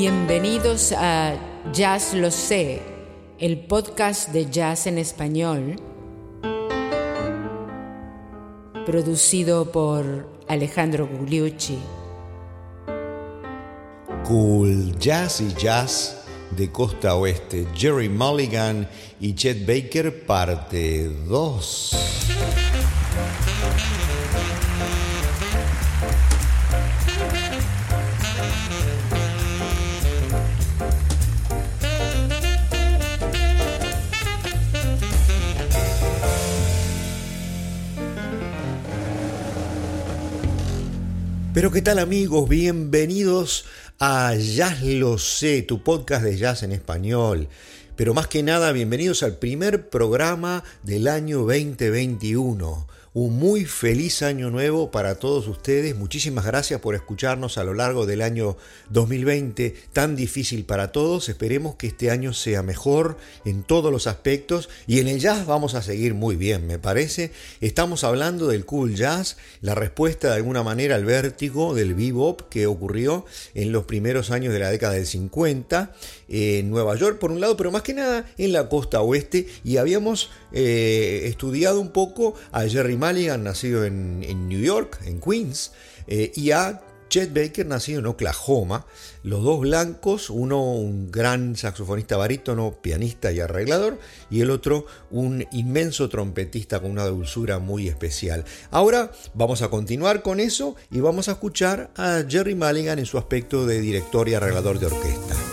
Bienvenidos a Jazz Lo Sé, el podcast de jazz en español, producido por Alejandro Gugliucci. Cool Jazz y Jazz de Costa Oeste, Jerry Mulligan y Chet Baker, parte 2. Pero qué tal amigos, bienvenidos a Jazz Lo Sé, tu podcast de jazz en español. Pero más que nada, bienvenidos al primer programa del año 2021. Un muy feliz año nuevo para todos ustedes. Muchísimas gracias por escucharnos a lo largo del año 2020, tan difícil para todos. Esperemos que este año sea mejor en todos los aspectos y en el jazz vamos a seguir muy bien, me parece. Estamos hablando del cool jazz, la respuesta de alguna manera al vértigo del bebop que ocurrió en los primeros años de la década del 50 en Nueva York por un lado, pero más que nada en la costa oeste y habíamos eh, estudiado un poco a Jerry Mulligan, nacido en, New York, en Queens, eh, y a Chet Baker, nacido en Oklahoma, los dos blancos, uno un gran saxofonista barítono, pianista y arreglador, y el otro un inmenso trompetista con una dulzura muy especial. Ahora vamos a continuar con eso y vamos a escuchar a Jerry Mulligan en su aspecto de director y arreglador de orquesta.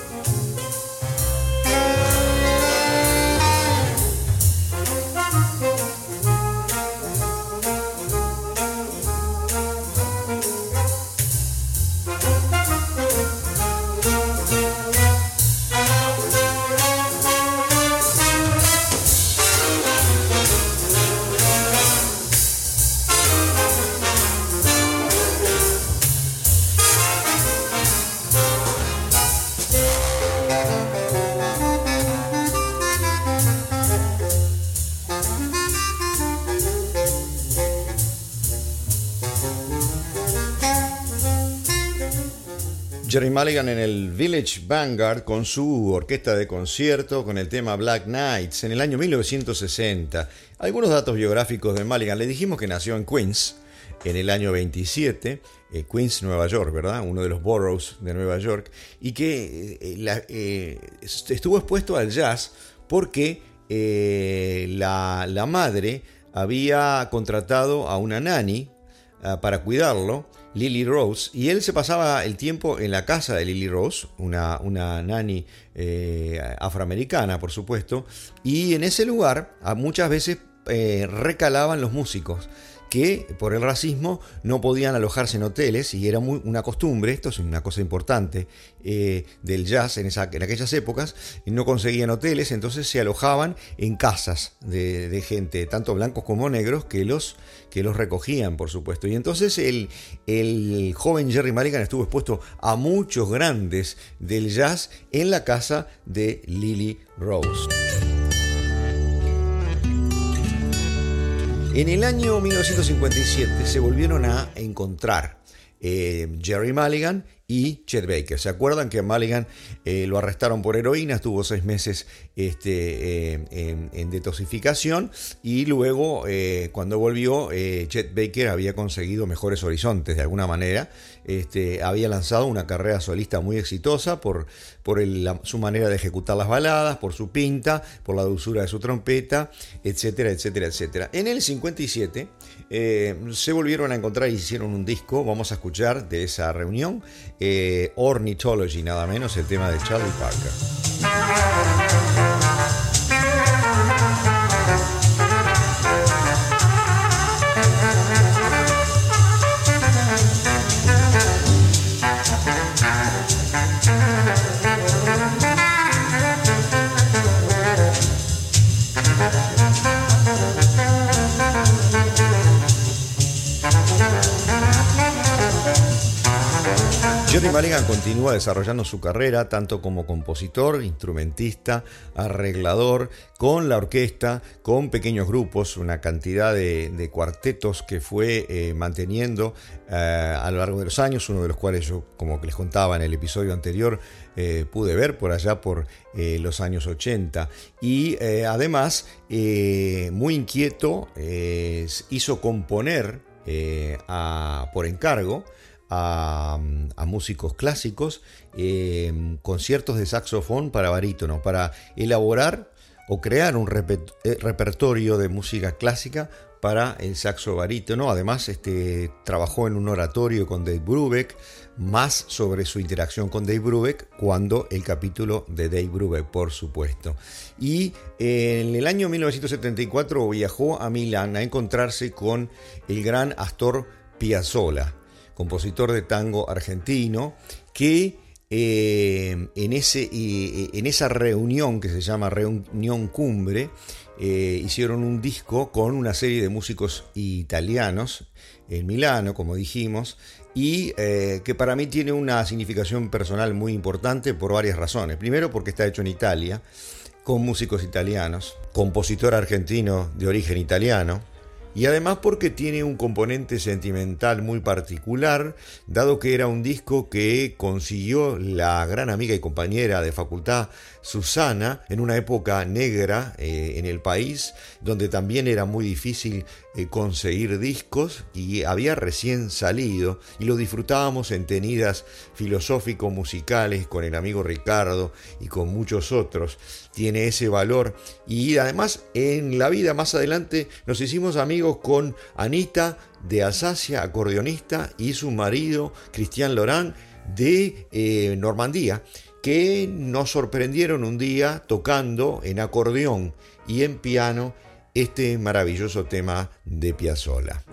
Mulligan en el Village Vanguard con su orquesta de concierto con el tema Black Nights en el año 1960. Algunos datos biográficos de Mulligan. Le dijimos que nació en Queens en el año 27, eh, Queens, Nueva York, ¿verdad? Uno de los boroughs de Nueva York, y que eh, eh, estuvo expuesto al jazz porque la, la madre había contratado a una nani ah, para cuidarlo Lily Rose, y él se pasaba el tiempo en la casa de Lily Rose, una, una nani eh, afroamericana, por supuesto, y en ese lugar muchas veces eh, recalaban los músicos que por el racismo no podían alojarse en hoteles y era una costumbre, esto es una cosa importante eh, del jazz en, en, aquellas épocas, no conseguían hoteles, entonces se alojaban en casas de, gente, tanto blancos como negros, que los, que los recogían, por supuesto. Y entonces el, el joven Jerry Mulligan estuvo expuesto a muchos grandes del jazz en la casa de Lily Rose. En el año 1957 se volvieron a encontrar eh, Jerry Mulligan y Chet Baker. ¿Se acuerdan que Mulligan eh, lo arrestaron por heroína? Estuvo seis meses este, eh, en, detoxificación y luego cuando volvió Chet Baker había conseguido mejores horizontes de alguna manera. Este, había lanzado una carrera solista muy exitosa por, por su manera de ejecutar las baladas, por su pinta, por la dulzura de su trompeta, etcétera, etcétera, etcétera. En el 57 se volvieron a encontrar y hicieron un disco. Vamos a escuchar de esa reunión eh, Ornithology, nada menos, el tema de Charlie Parker. Jerry Mulligan continúa desarrollando su carrera tanto como compositor, instrumentista, arreglador, con la orquesta, con pequeños grupos, una cantidad de, cuartetos que fue eh, manteniendo eh, a lo largo de los años, uno de los cuales yo, como les contaba en el episodio anterior, eh, pude ver por allá por los años 80. Y además, muy inquieto, hizo componer por encargo, a, músicos clásicos eh, conciertos de saxofón para barítono, para elaborar o crear un eh, repertorio de música clásica para el saxo barítono. Además, este, trabajó en un oratorio con Dave Brubeck, más sobre su interacción con Dave Brubeck cuando el capítulo de Dave Brubeck, por supuesto. Y en el año 1974 viajó a Milán a encontrarse con el gran Astor Piazzolla compositor de tango argentino, que eh, en, ese, en, esa reunión que se llama Reunión Cumbre, eh, hicieron un disco con una serie de músicos italianos en Milano, como dijimos, y eh, que para mí tiene una significación personal muy importante por varias razones. Primero porque está hecho en Italia, con músicos italianos, compositor argentino de origen italiano, y además porque tiene un componente sentimental muy particular, dado que era un disco que consiguió la gran amiga y compañera de facultad Susana en una época negra eh, en el país, donde también era muy difícil conseguir discos y había recién salido y lo disfrutábamos en tenidas filosófico-musicales con el amigo Ricardo y con muchos otros tiene ese valor. Y además en la vida más adelante nos hicimos amigos con Anita de Alsacia, acordeonista, y su marido Cristian Lorán de eh, Normandía, que nos sorprendieron un día tocando en acordeón y en piano este maravilloso tema de Piazzolla.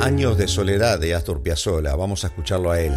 Años de soledad de Astor Piazzolla. Vamos a escucharlo a él.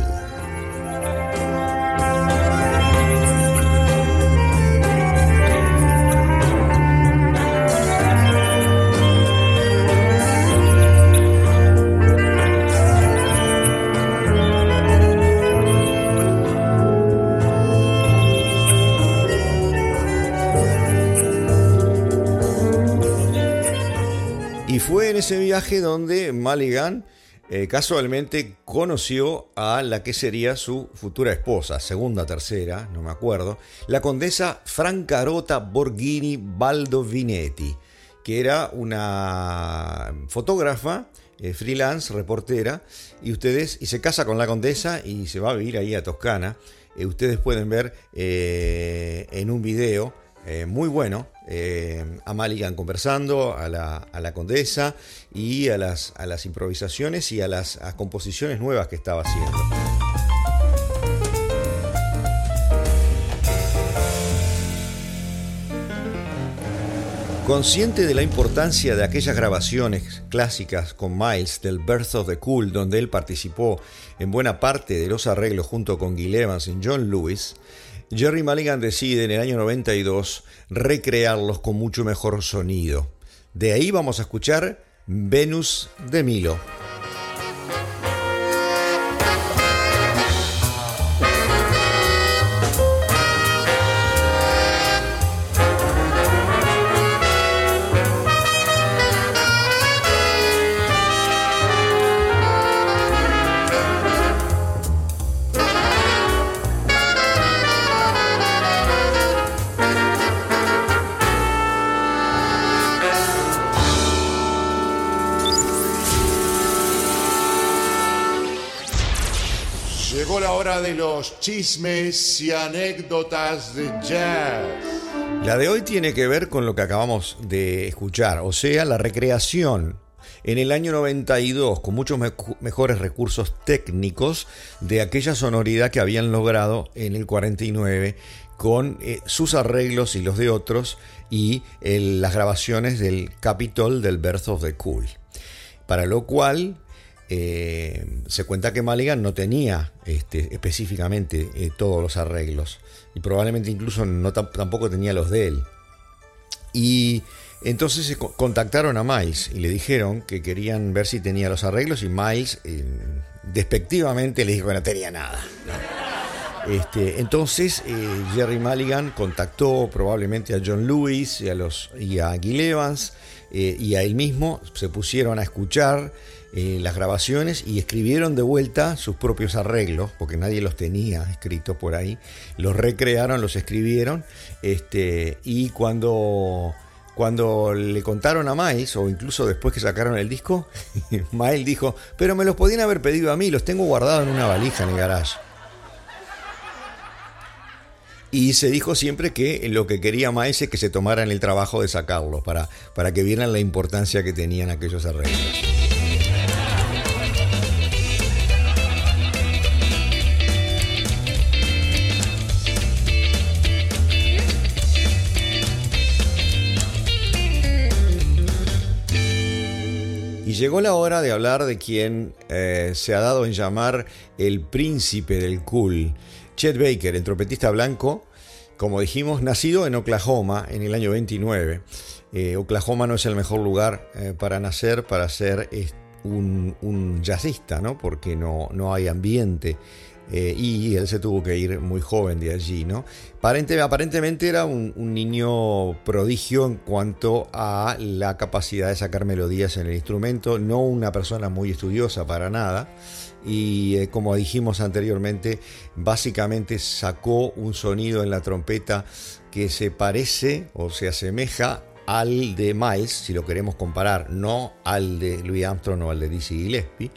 Ese viaje donde Maligan eh, casualmente conoció a la que sería su futura esposa, segunda, tercera, no me acuerdo, la condesa Francarota Borghini Baldovinetti, que era una fotógrafa eh, freelance, reportera, y ustedes, y se casa con la condesa y se va a vivir ahí a Toscana. Eh, ustedes pueden ver en un video muy bueno eh, a Maligan conversando, a la, condesa y a las, a las, improvisaciones y a las composiciones nuevas que estaba haciendo. Consciente de la importancia de aquellas grabaciones clásicas con Miles del Birth of the Cool, donde él participó en buena parte de los arreglos junto con Gil Evans y John Lewis, Jerry Mulligan decide en el año 92 recrearlos con mucho mejor sonido. De ahí vamos a escuchar Venus de Milo. De los chismes y anécdotas de jazz. La de hoy tiene que ver con lo que acabamos de escuchar, o sea, la recreación en el año 92 con muchos mejores recursos técnicos de aquella sonoridad que habían logrado en el 49 con eh, sus arreglos y los de otros y las grabaciones del Capitol del Birth of the Cool. Para lo cual eh, se cuenta que Maligan no tenía este, específicamente eh, todos los arreglos y probablemente incluso no tampoco tenía los de él. Y entonces se contactaron a Miles y le dijeron que querían ver si tenía los arreglos y Miles eh, despectivamente le dijo que no tenía nada. Este, entonces Jerry Mulligan contactó probablemente a John Lewis y a, los, y a Gil Evans y a él mismo, se pusieron a escuchar eh, las grabaciones y escribieron de vuelta sus propios arreglos, porque nadie los tenía escritos por ahí. Los recrearon, los escribieron, este, y cuando, cuando le contaron a Miles, o incluso después que sacaron el disco, Miles dijo, pero me los podían haber pedido a mí, los tengo guardados en una valija en el garage. Y se dijo siempre que lo que quería Miles es que se tomaran el trabajo de sacarlos, para, para que vieran la importancia que tenían aquellos arreglos. Llegó la hora de hablar de quien eh, se ha dado en llamar el príncipe del cool. Chet Baker, el trompetista blanco, como dijimos, nacido en Oklahoma en el año 29. Eh, Oklahoma no es el mejor lugar eh, para nacer, para ser un, un jazzista, ¿no? porque no, no hay ambiente eh, y él se tuvo que ir muy joven de allí, ¿no? aparentemente era un, niño prodigio en cuanto a la capacidad de sacar melodías en el instrumento, no una persona muy estudiosa para nada. Y eh, como dijimos anteriormente, básicamente sacó un sonido en la trompeta que se parece o se asemeja al de Miles, si lo queremos comparar, no al de Louis Armstrong o al de Dizzy Gillespie,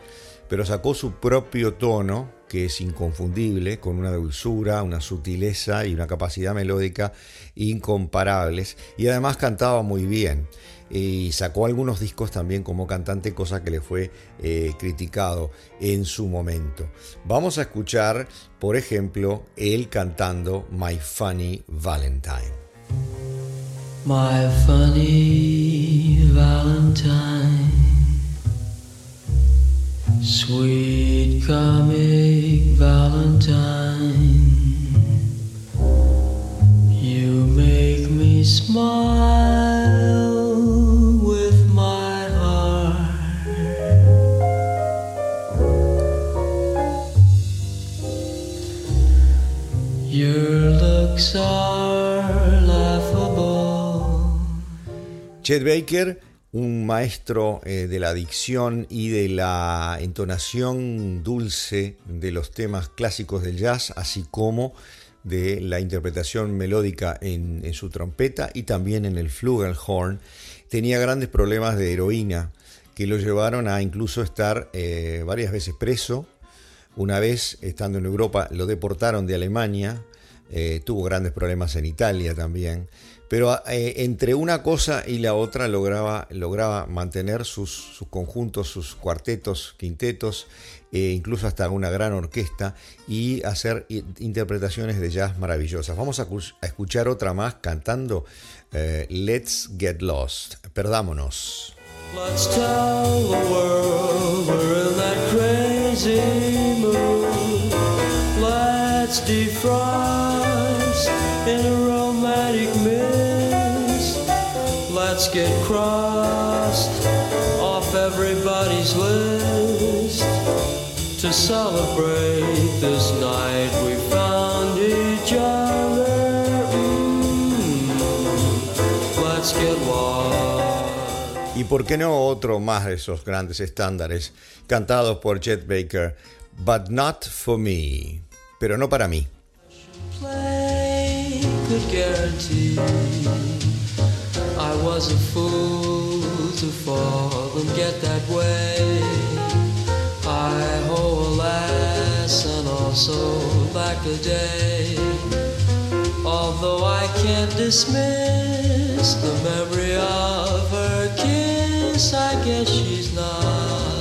pero sacó su propio tono que es inconfundible, con una dulzura, una sutileza y una capacidad melódica incomparables, y además cantaba muy bien. Y sacó algunos discos también como cantante, cosa que le fue eh, criticado en su momento. Vamos a escuchar, por ejemplo, él cantando My Funny Valentine. My funny Valentine Sweet comic Valentine, you make me smile with my heart. Your looks are laughable. Chet Baker un maestro eh, de la dicción y de la entonación dulce de los temas clásicos del jazz, así como de la interpretación melódica en, su trompeta y también en el flugelhorn. Tenía grandes problemas de heroína que lo llevaron a incluso estar eh, varias veces preso. Una vez, estando en Europa, lo deportaron de Alemania. Eh, tuvo grandes problemas en Italia también pero eh, entre una cosa y la otra lograba, lograba mantener sus, conjuntos, sus cuartetos, quintetos, e incluso hasta una gran orquesta y hacer interpretaciones de jazz maravillosas. Vamos a, escuchar otra más cantando eh, Let's Get Lost, perdámonos. Let's tell the world we're in that crazy mood. Let's in let's get crossed off everybody's list to celebrate this night we found each other. Mm, let's get lost. Y por qué no otro más de esos grandes estándares cantados por Chet Baker, But Not For Me, pero no para mí. Play, could guarantee I was a fool to fall and get that way. I ho, alas, and also back a day. Although I can't dismiss the memory of her kiss, I guess she's not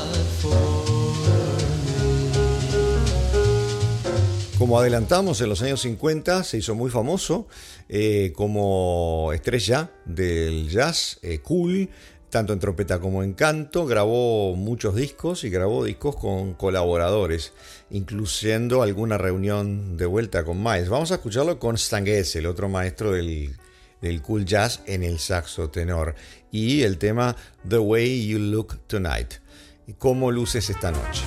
Como adelantamos, en los años 50 se hizo muy famoso eh, como estrella del jazz eh, cool, tanto en trompeta como en canto. Grabó muchos discos y grabó discos con colaboradores, incluyendo alguna reunión de vuelta con Miles. Vamos a escucharlo con Stan Getz, el otro maestro del, del cool jazz en el saxo tenor, y el tema The Way You Look Tonight. ¿Cómo luces esta noche?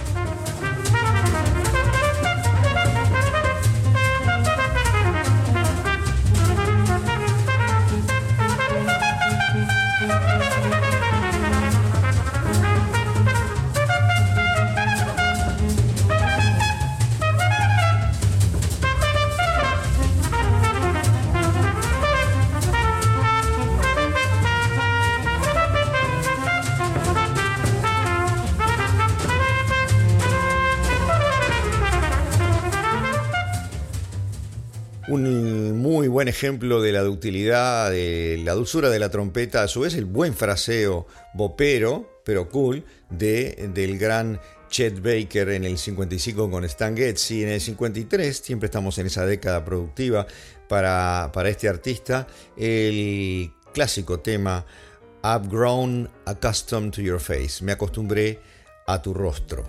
Ejemplo de la ductilidad, de la dulzura de la trompeta, a su vez el buen fraseo bopero, pero cool, de, del gran Chet Baker en el 55 con Stan Getz y en el 53, siempre estamos en esa década productiva para, para este artista, el clásico tema I've grown accustomed to your face, me acostumbré a tu rostro.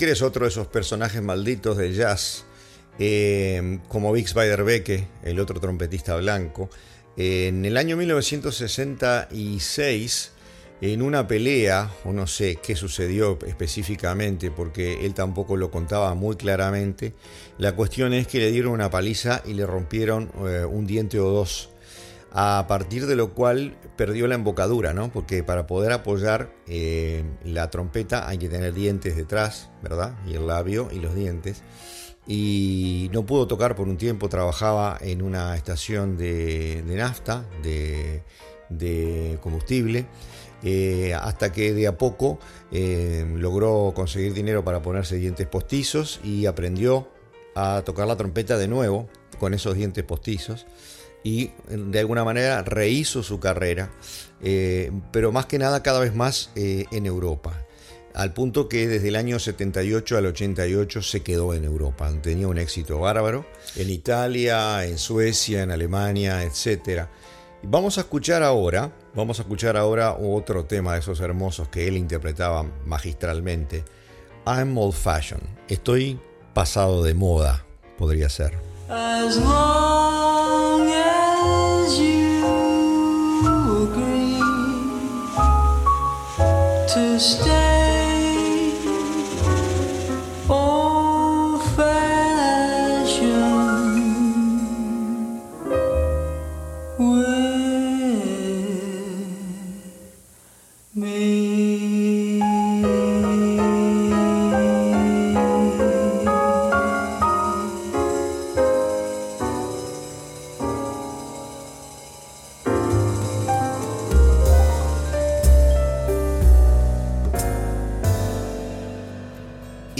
Es otro de esos personajes malditos del jazz, eh, como Bix Beiderbecke, el otro trompetista blanco. En el año 1966, en una pelea, o no sé qué sucedió específicamente, porque él tampoco lo contaba muy claramente, la cuestión es que le dieron una paliza y le rompieron eh, un diente o dos a partir de lo cual perdió la embocadura, ¿no? Porque para poder apoyar eh, la trompeta hay que tener dientes detrás, ¿verdad? Y el labio y los dientes. Y no pudo tocar por un tiempo, trabajaba en una estación de, nafta, de, combustible, eh, hasta que de a poco eh, logró conseguir dinero para ponerse dientes postizos y aprendió a tocar la trompeta de nuevo con esos dientes postizos y de alguna manera rehizo su carrera, eh, pero más que nada cada vez más eh, en Europa. Al punto que desde el año 78 al 88 se quedó en Europa. Tenía un éxito bárbaro en Italia, en Suecia, en Alemania, etc. Vamos a escuchar ahora, vamos a escuchar ahora otro tema de esos hermosos que él interpretaba magistralmente. I'm old fashioned. Estoy pasado de moda, podría ser. Stay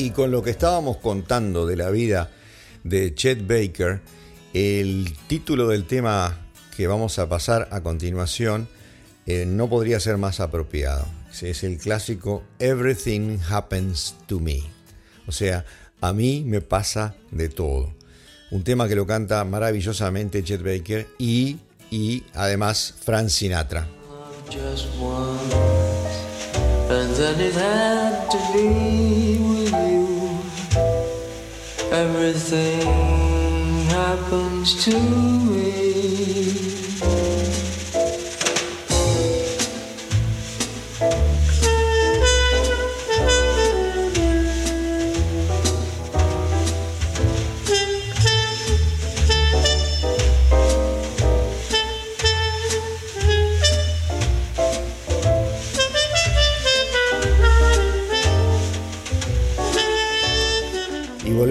Y con lo que estábamos contando de la vida de Chet Baker, el título del tema que vamos a pasar a continuación eh, no podría ser más apropiado. Es el clásico Everything Happens to Me. O sea, a mí me pasa de todo. Un tema que lo canta maravillosamente Chet Baker y, y además Frank Sinatra. Everything happens to me.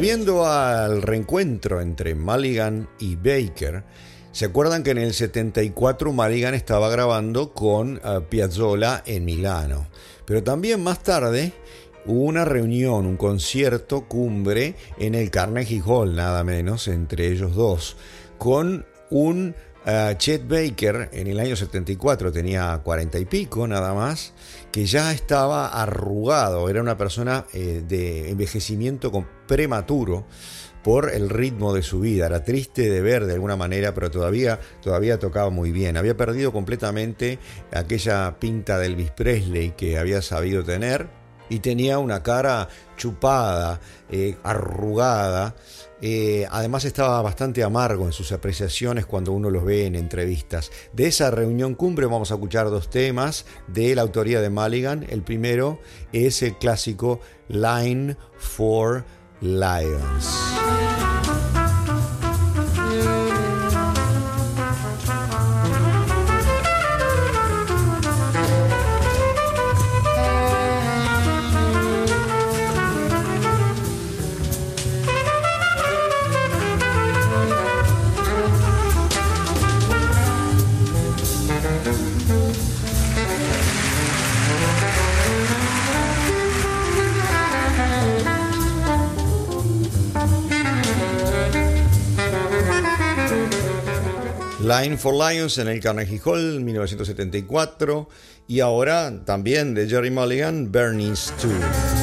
Volviendo al reencuentro entre Mulligan y Baker, ¿se acuerdan que en el 74 Mulligan estaba grabando con uh, Piazzolla en Milano? Pero también más tarde hubo una reunión, un concierto cumbre en el Carnegie Hall, nada menos, entre ellos dos, con un Chet Baker en el año 74, tenía cuarenta y pico nada más, que ya estaba arrugado, era una persona eh, de envejecimiento prematuro por el ritmo de su vida. Era triste de ver de alguna manera, pero todavía, todavía tocaba muy bien. Había perdido completamente aquella pinta de Elvis Presley que había sabido tener y tenía una cara chupada, eh, arrugada. Eh, además estaba bastante amargo en sus apreciaciones cuando uno los ve en entrevistas. De esa reunión cumbre vamos a escuchar dos temas de la autoría de Mulligan. El primero es el clásico Line for Lions. Line for Lions en el Carnegie Hall 1974 y ahora también de Jerry Mulligan, Bernie's 2.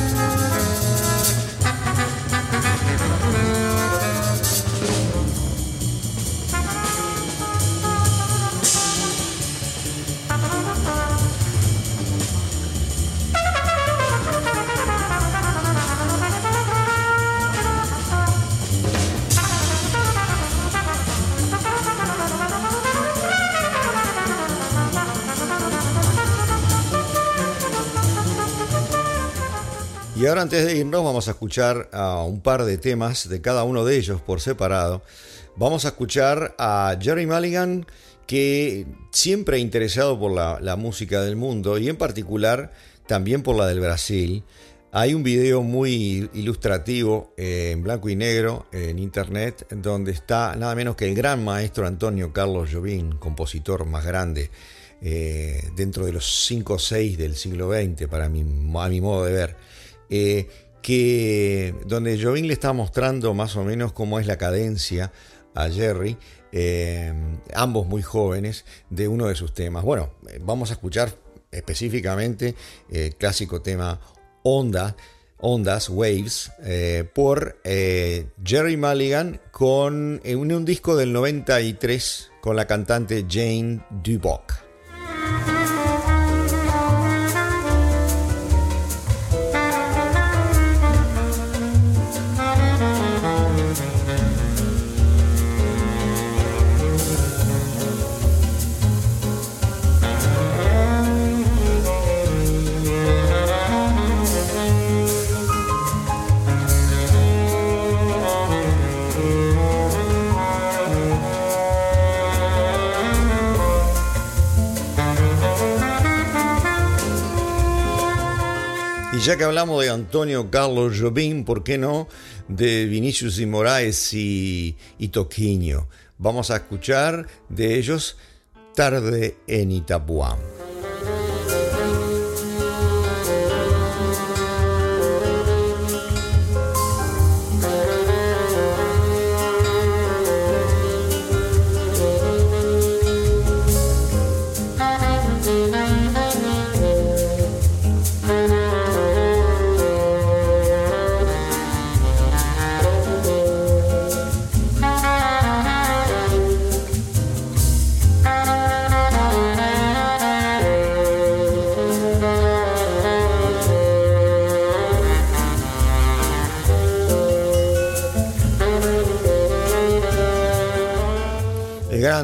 Ahora antes de irnos vamos a escuchar a un par de temas de cada uno de ellos por separado. Vamos a escuchar a Jerry Mulligan que siempre ha interesado por la, música del mundo y en particular también por la del Brasil. Hay un video muy ilustrativo eh, en blanco y negro en internet donde está nada menos que el gran maestro Antonio Carlos Jobim, compositor más grande eh, dentro de los 5 o 6 del siglo XX para a mi modo de ver. Eh, que, donde Jovin le está mostrando más o menos cómo es la cadencia a Jerry, eh, ambos muy jóvenes, de uno de sus temas. Bueno, eh, vamos a escuchar específicamente el clásico tema Onda, Ondas, Waves, por Jerry Mulligan con, en un disco del 93 con la cantante Jane Duboc. Ya que hablamos de Antonio Carlos Jobim, ¿por qué no de Vinicius y Moraes y, y? Vamos a escuchar de ellos Tarde en Itapuán.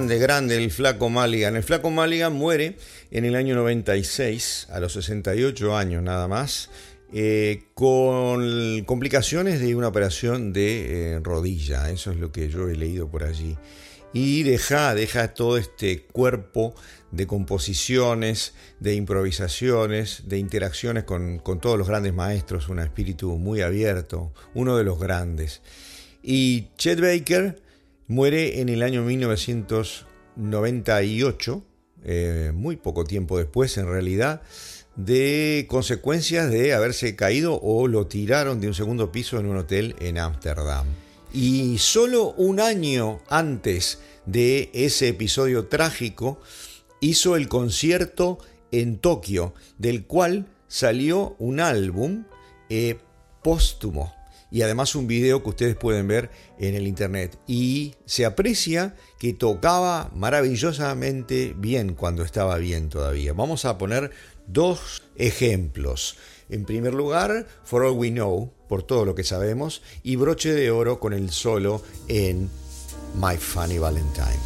Grande, grande el flaco Maligan. El flaco Maligan muere en el año 96, a los 68 años nada más, eh, con complicaciones de una operación de eh, rodilla. Eso es lo que yo he leído por allí. y deja, deja todo este cuerpo de composiciones, de improvisaciones, de interacciones con, con todos los grandes maestros, un espíritu muy abierto, uno de los grandes. Y Chet Baker muere en el año 1998, eh, muy poco tiempo después en realidad, de consecuencias de haberse caído o lo tiraron de un segundo piso en un hotel en Ámsterdam. Y solo un año antes de ese episodio trágico, hizo el concierto en Tokio, del cual salió un álbum eh, póstumo y además un video que ustedes pueden ver en el internet. Y se aprecia que tocaba maravillosamente bien cuando estaba bien todavía. Vamos a poner dos ejemplos. En primer lugar, For All We Know, por todo lo que sabemos, y Broche de Oro con el solo en My Funny Valentine.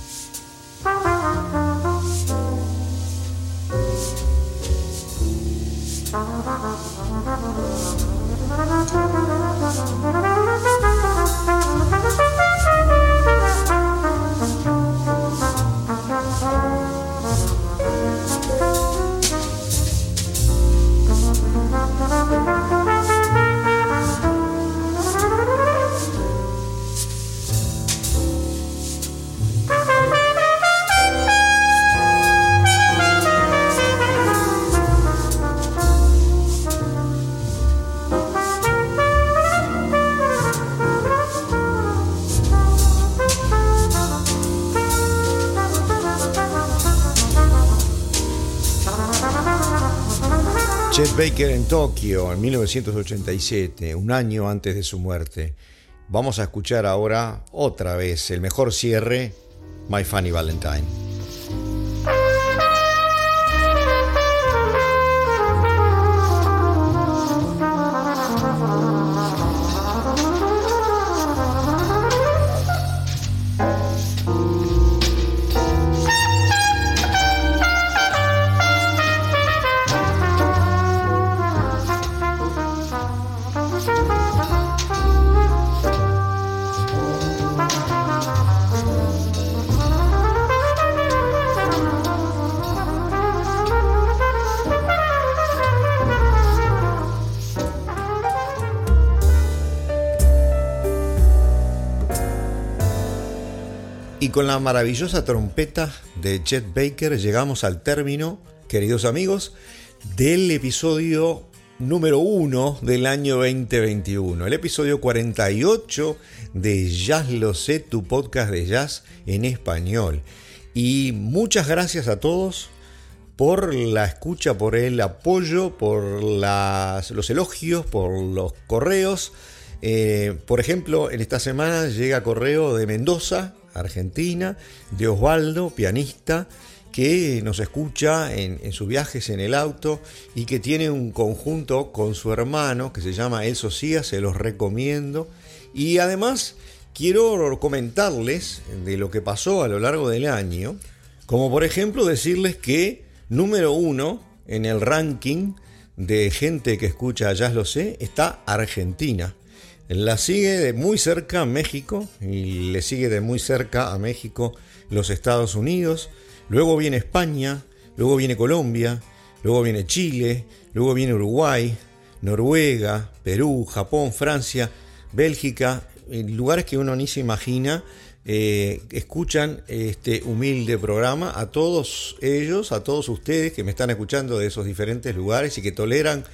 Chet Baker en Tokio en 1987, un año antes de su muerte. Vamos a escuchar ahora otra vez el mejor cierre, My Funny Valentine. Y con la maravillosa trompeta de Chet Baker llegamos al término, queridos amigos, del episodio número uno del año 2021, el episodio 48 de Jazz Lo Sé, tu podcast de jazz en español. Y muchas gracias a todos por la escucha, por el apoyo, por los elogios, por los correos. Eh, por ejemplo, en esta semana llega correo de Mendoza, Argentina, de Osvaldo, pianista, que nos escucha en, sus viajes en el auto y que tiene un conjunto con su hermano que se llama El Socia, se los recomiendo. Y además quiero comentarles de lo que pasó a lo largo del año, como por ejemplo decirles que número uno en el ranking de gente que escucha Jazz Lo Sé está Argentina. La sigue de muy cerca México y le sigue de muy cerca a México los Estados Unidos. Luego viene España, luego viene Colombia, luego viene Chile, luego viene Uruguay, Noruega, Perú, Japón, Francia, Bélgica, lugares que uno ni se imagina. Eh, escuchan este humilde programa a todos ellos, a todos ustedes que me están escuchando de esos diferentes lugares y que toleran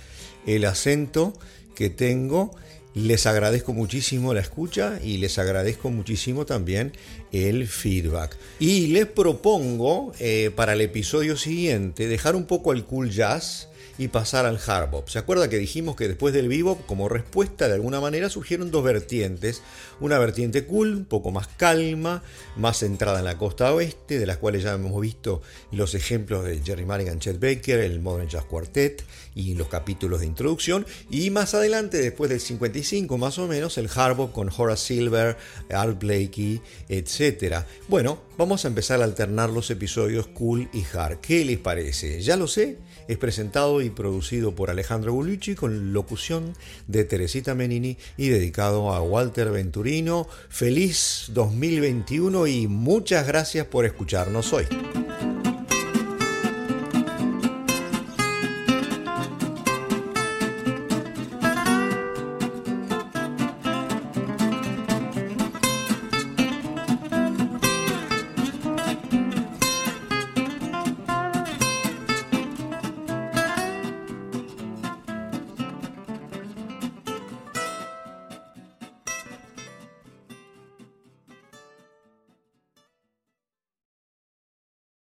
el acento que tengo les agradezco muchísimo la escucha y les agradezco muchísimo también el feedback. Y les propongo eh, para el episodio siguiente dejar un poco el cool jazz y pasar al hard bop. ¿Se acuerda que dijimos que después del bebop, como respuesta de alguna manera, surgieron dos vertientes? Una vertiente cool, un poco más calma, más centrada en la costa oeste, de las cuales ya hemos visto los ejemplos de Jerry Mulligan, Chet Baker, el Modern Jazz Quartet y los capítulos de introducción. Y más adelante, después del 55 más o menos, el hard bop con Horace Silver, Art Blakey, etc. Bueno, Vamos a empezar a alternar los episodios cool y hard. ¿Qué les parece? Ya lo sé, es presentado y producido por Alejandro Gulucci con locución de Teresita Menini y dedicado a Walter Venturino. Feliz 2021 y muchas gracias por escucharnos hoy.